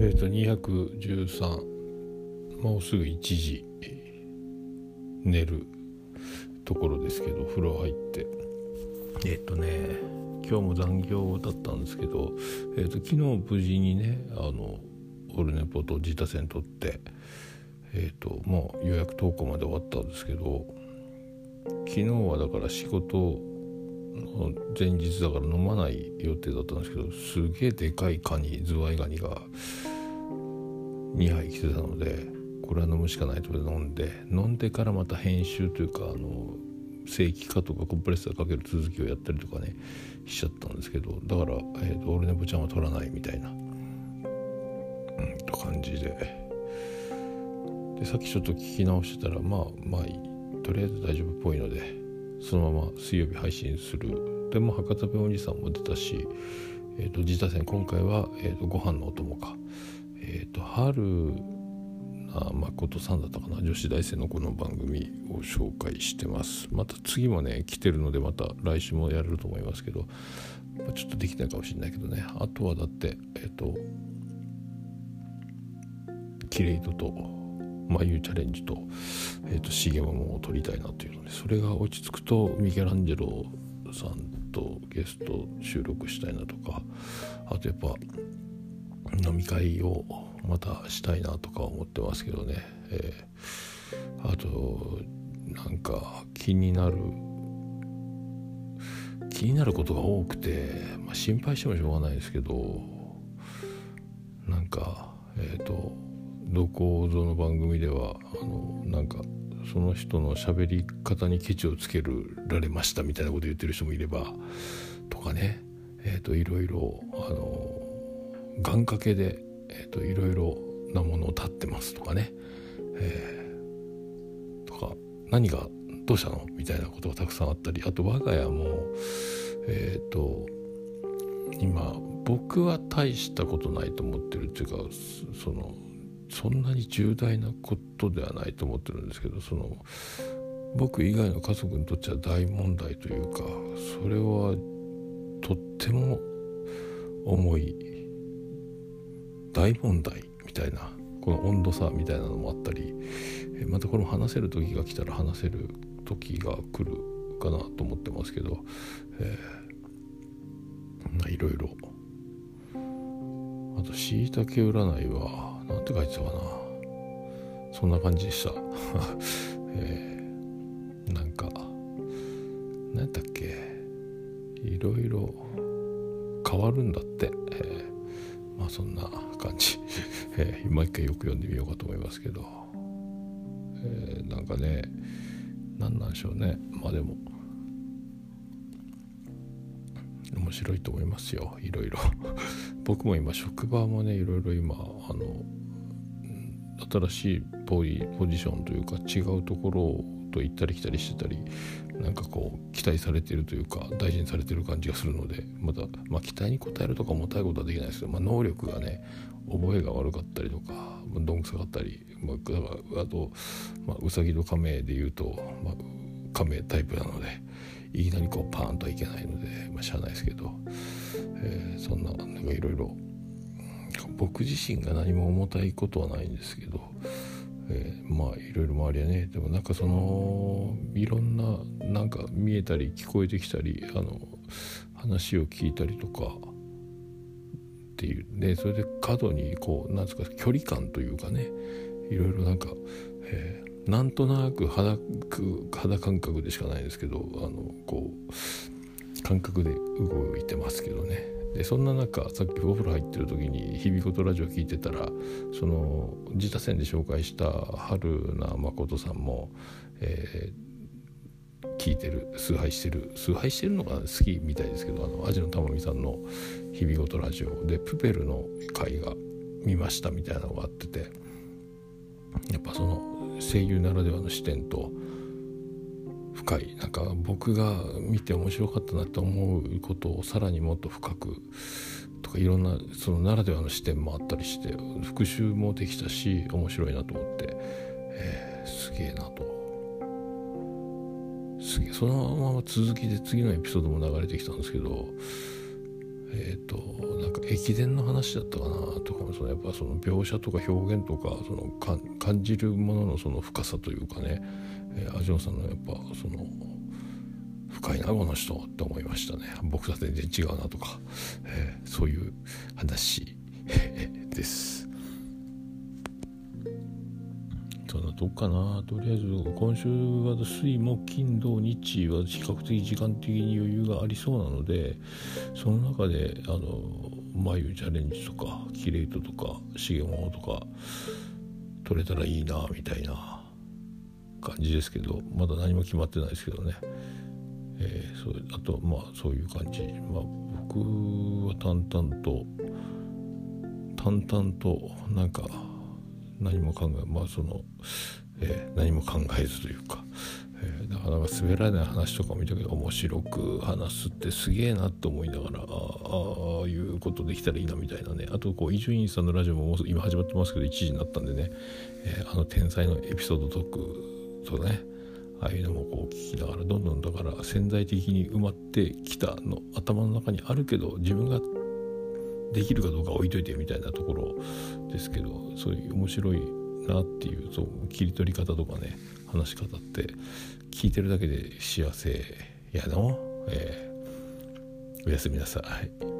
えっ、ー、と213もうすぐ1時。寝るところですけど風呂入って。えっ、ー、とね今日も残業だったんですけど、えーと、昨日無事にねあのオルネポと自他戦取ってえっ、ー、ともう予約投稿まで終わったんですけど昨日はだから仕事の前日だから飲まない予定だったんですけどすげえでかいカニズワイガニが2杯来てたのでこれは飲むしかないとで飲んで飲んでからまた編集というかあの正規化とかコンプレッサーかける続きをやったりとかねしちゃったんですけどだから、えーと、オルネポちゃんは取らないみたいな、うん、と感じで。でさっきちょっと聞き直してたらまあまあとりあえず大丈夫っぽいのでそのまま水曜日配信する。でも博多弁おじさんも出たし、えーと、自他戦今回は、えーと、ご飯のお供か、と春あ誠さんだったかな女子大生のこの番組を紹介してます。また次もね来てるのでまた来週もやれると思いますけど、まあ、ちょっとできないかもしれないけどね。あとはだってえっ、ー、とキレイドと眉チャレンジと,、えーと、シゲマモを撮りたいなというのでそれが落ち着くとミケランジェロさんとゲスト収録したいなとかあとやっぱ飲み会をまたしたいなとか思ってますけどね、えー、あとなんか気になる気になることが多くて、まあ、心配してもしょうがないですけどなんかえっ、ー、とどこぞの番組ではあのなんかその人の喋り方にケチをつけるられましたみたいなこと言ってる人もいればとかね。えっ、ー、といろいろあの願掛けでえーと、いろいろなものを立ってますとかね、えー、とか何がどうしたのみたいなことがたくさんあったりあと我が家もえっ、ー、と今僕は大したことないと思ってるっていうかそのそんなに重大なことではないと思ってるんですけどその僕以外の家族にとっては大問題というかそれはとっても重い大問題みたいなこの温度差みたいなのもあったりまたこれも話せる時が来たら話せる時が来るかなと思ってますけど、えー、いろいろ。あとしいたけ占いは何て書いてたかな。そんな感じでした、えー、なんか何やったっけ。いろいろ変わるんだって、えーまあそんな感じ、えー、もう一回よく読んでみようかと思いますけど、えー、なんかね何なんでしょうね。まあでも面白いと思いますよ。いろいろ。僕も今職場もねいろいろ今あの新しいポジションというか違うところをと行ったり来たりしてたりなんかこう期待されてるというか大事にされてる感じがするのでまた、まあ、期待に応えるとか重たいことはできないですけど、まあ、能力がね覚えが悪かったりとかどんくさかったり、まあ、だからあと、まあ、うさぎと亀で言うと、まあ、亀タイプなのでいきなりこうパーンとはいけないので、まあ、しゃあないですけど、えー、そんななんかいろいろ僕自身が何も重たいことはないんですけどえー、まあいろいろ周りはねでもなんかそのいろんななんか見えたり聞こえてきたりあの話を聞いたりとかっていうでそれで過度にこうなんですか距離感というかねいろいろなんか、えー、なんとなく肌肌感覚でしかないですけどあのこう感覚で動いてますけどね。でそんな中さっきお風呂入ってる時に「日々ことラジオ」聞いてたらその自他戦で紹介した春名誠さんも、えー、聞いてる崇拝してる崇拝してるのが好きみたいですけどあのアジの玉美さんの「日々ごとラジオ」でプペルの回が見ましたみたいなのがあっててやっぱその声優ならではの視点と回なんか僕が見て面白かったなと思うことをさらにもっと深くとかいろんなそのならではの視点もあったりして復習もできたし面白いなと思って、えー、すげえなと。すげえ。そのまま続きで次のエピソードも流れてきたんですけど、えーと、なんか駅伝の話だったかなとかそのやっぱその描写とか表現とかその感じるもののその深さというかね、えー、アジョンさんのやっぱその深いなこの人って思いましたね。僕とは全然違うなとか、えー、そういう話です。そんなとこかな。とりあえず今週は水木金土日は比較的時間的に余裕がありそうなのでその中であの眉チャレンジとかキレイトとか重物とか取れたらいいなみたいな感じですけどまだ何も決まってないですけどね、えー、そうあとまあそういう感じ、まあ、僕は淡々と淡々となんか何も考えまあその、えー、何も考えずというか、えー、なかなか滑らない話とかを見たけど面白く話すってすげえなと思いながらああいうことできたらいいなみたいなね。あとこう伊集院さんのラジオも今始まってますけど1時になったんでね、えー、あの天才のエピソードトークとねああいうのもこう聞きながらどんどんだから潜在的に埋まってきたの頭の中にあるけど自分ができるかどうか置いといてみたいなところですけどそういう面白いなっていうそう切り取り方とかね話し方って聞いてるだけで幸せやの、えー、おやすみなさい。